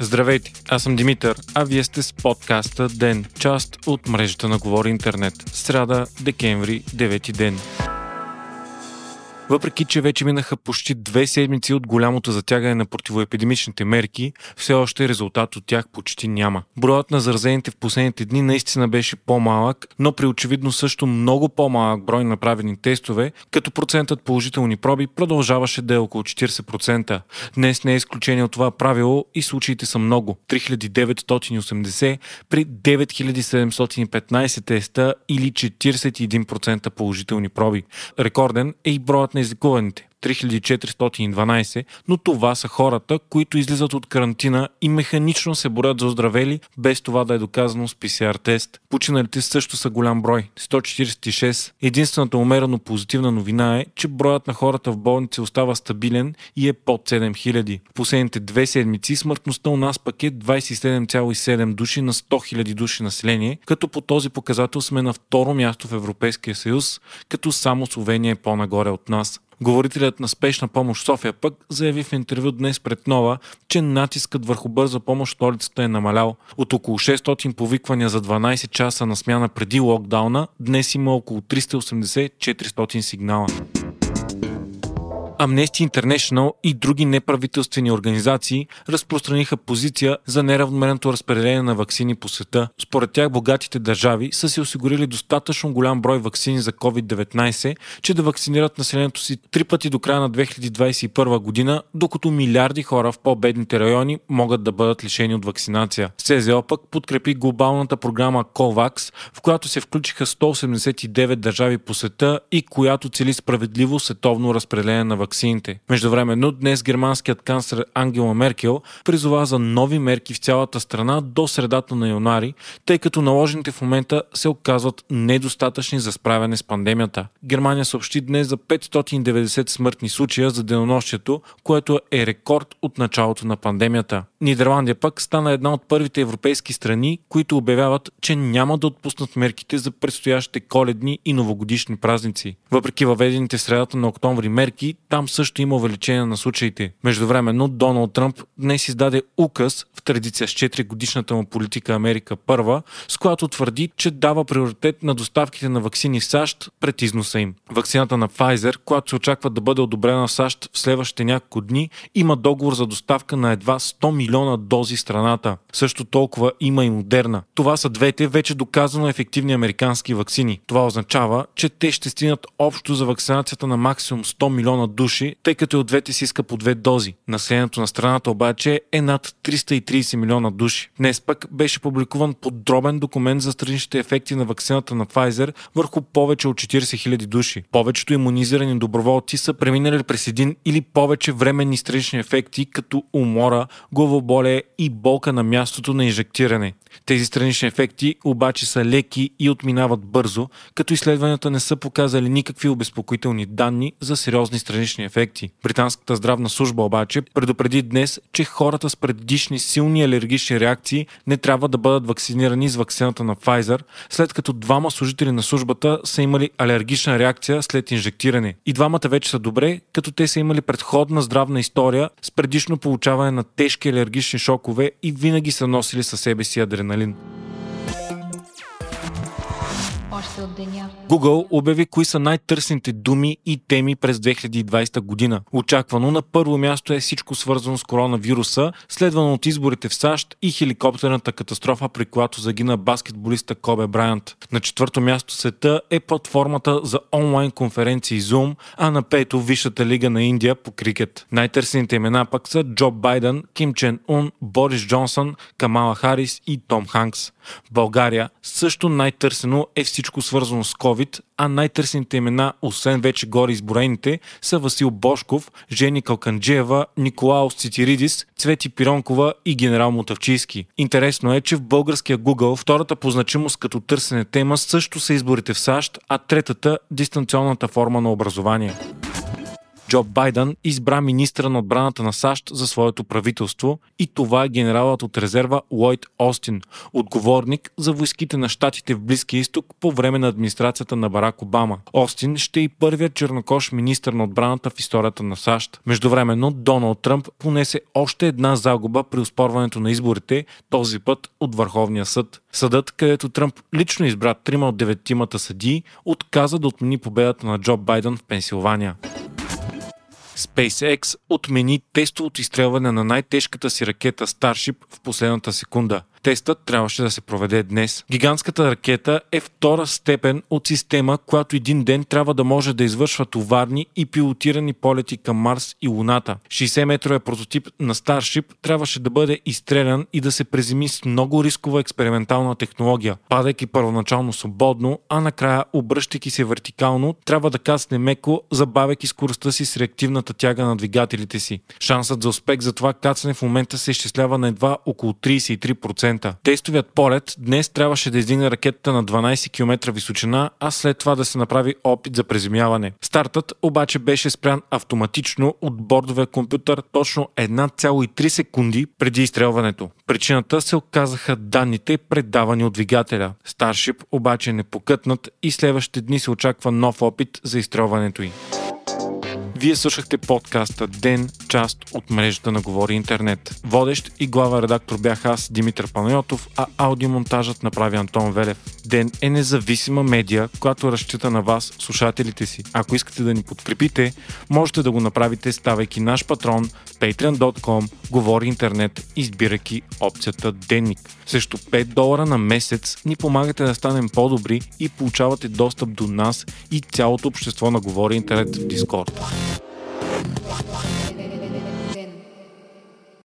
Здравейте, аз съм Димитър, а вие сте с подкаста ДЕН, част от мрежата на Говори Интернет. Сряда, декември, 9 ден. Въпреки, че вече минаха почти две седмици от голямото затягане на противоепидемичните мерки, все още резултат от тях почти няма. Броят на заразените в последните дни наистина беше по-малък, но при очевидно също много по-малък брой направени тестове, като процентът положителни проби продължаваше да е около 40%. Днес не е изключение от това правило и случаите са много. 3980 при 9715 теста или 41% положителни проби. Рекорден е и броят на nezinu, 3412, но това са хората, които излизат от карантина и механично се борят за оздравели, без това да е доказано с PCR тест. Починалите също са голям брой 146. Единствената умерено позитивна новина е, че броят на хората в болници остава стабилен и е под 7000. В последните две седмици смъртността у нас пък е 27,7 души на 100 000 души население, като по този показател сме на второ място в Европейския съюз, като само Словения е по-нагоре от нас. Говорителят на спешна помощ София пък заяви в интервю днес пред Нова, че натискът върху бърза помощ столицата е намалял. От около 600 повиквания за 12 часа на смяна преди локдауна, днес има около 380-400 сигнала. Amnesty International и други неправителствени организации разпространиха позиция за неравномерното разпределение на вакцини по света. Според тях богатите държави са си осигурили достатъчно голям брой вакцини за COVID-19, че да вакцинират населението си три пъти до края на 2021 година, докато милиарди хора в по-бедните райони могат да бъдат лишени от вакцинация. СЗО пък подкрепи глобалната програма COVAX, в която се включиха 189 държави по света и която цели справедливо световно разпределение на вакцини ваксините. Междувременно днес германският канцлер Ангела Меркел призова за нови мерки в цялата страна до средата на януари, тъй като наложените в момента се оказват недостатъчни за справяне с пандемията. Германия съобщи днес за 590 смъртни случая за денонощието, което е рекорд от началото на пандемията. Нидерландия пък стана една от първите европейски страни, които обявяват, че няма да отпуснат мерките за предстоящите коледни и новогодишни празници. Въпреки въведените в средата на октомври мерки, там също има увеличение на случаите. Междувременно Доналд Тръмп днес издаде указ в традиция с 4 годишната му политика Америка първа, с която твърди, че дава приоритет на доставките на вакцини в САЩ пред износа им. Вакцината на Pfizer, която се очаква да бъде одобрена в САЩ в следващите няколко дни, има договор за доставка на едва 100 милиона дози страната. Също толкова има и Модерна. Това са двете вече доказано ефективни американски вакцини. Това означава, че те ще стигнат общо за вакцинацията на максимум 100 милиона души, тъй като и от двете си иска по две дози. Населението на страната обаче е над 330 милиона души. Днес пък беше публикуван подробен документ за страничните ефекти на вакцината на Pfizer върху повече от 40 000 души. Повечето иммунизирани доброволци са преминали през един или повече временни странични ефекти, като умора, главоболие и болка на мястото на инжектиране. Тези странични ефекти обаче са леки и отминават бързо, като изследванията не са показали никакви обезпокоителни данни за сериозни странични ефекти. Британската здравна служба обаче предупреди днес, че хората с предишни силни алергични реакции не трябва да бъдат вакцинирани с вакцината на Pfizer, след като двама служители на службата са имали алергична реакция след инжектиране. И двамата вече са добре, като те са имали предходна здравна история с предишно получаване на тежки алергични шокове и винаги са носили със себе си адреналин. Още от деня. Google обяви кои са най-търсените думи и теми през 2020 година. Очаквано на първо място е всичко свързано с коронавируса, следвано от изборите в САЩ и хеликоптерната катастрофа, при която загина баскетболиста Кобе Брайант. На четвърто място света е платформата за онлайн конференции Zoom, а на пето Висшата лига на Индия по крикет. Най-търсените имена пък са Джо Байден, Ким Чен Ун, Борис Джонсън, Камала Харис и Том Ханкс. В България също най-търсено е всичко свързано с COVID, а най-търсените имена, освен вече горе изброените, са Васил Бошков, Жени Калканджиева, Николаус Цитиридис, Цвети Пиронкова и генерал Мотавчийски. Интересно е, че в българския Google втората по значимост като търсене тема също са изборите в САЩ, а третата – дистанционната форма на образование. Джо Байден избра министра на отбраната на САЩ за своето правителство и това е генералът от резерва Лойд Остин, отговорник за войските на щатите в Близкия изток по време на администрацията на Барак Обама. Остин ще е и първият чернокош министр на отбраната в историята на САЩ. Междувременно Доналд Тръмп понесе още една загуба при успорването на изборите, този път от Върховния съд. Съдът, където Тръмп лично избра трима от деветимата съдии, отказа да отмени победата на Джо Байден в Пенсилвания. SpaceX отмени тестовото изстрелване на най-тежката си ракета Starship в последната секунда – Тестът трябваше да се проведе днес. Гигантската ракета е втора степен от система, която един ден трябва да може да извършва товарни и пилотирани полети към Марс и Луната. 60-метровия прототип на Starship трябваше да бъде изстрелян и да се преземи с много рискова експериментална технология, падайки първоначално свободно, а накрая обръщайки се вертикално, трябва да касне меко, забавяйки скоростта си с реактивната тяга на двигателите си. Шансът за успех за това кацане в момента се изчислява на едва около 33%. Тестовият полет днес трябваше да издигне ракетата на 12 км височина, а след това да се направи опит за преземяване. Стартът обаче беше спрян автоматично от бордовия компютър точно 1,3 секунди преди изстрелването. Причината се оказаха данните, предавани от двигателя. Старшип обаче не покътнат и следващите дни се очаква нов опит за изстрелването й. Вие слушахте подкаста Ден, част от мрежата на Говори Интернет. Водещ и глава редактор бях аз, Димитър Панайотов, а аудиомонтажът направи Антон Велев. Ден е независима медия, която разчита на вас, слушателите си. Ако искате да ни подкрепите, можете да го направите ставайки наш патрон patreon.com, говори интернет, избирайки опцията Денник. Срещу 5 долара на месец ни помагате да станем по-добри и получавате достъп до нас и цялото общество на Говори интернет в Дискорд. Thank you.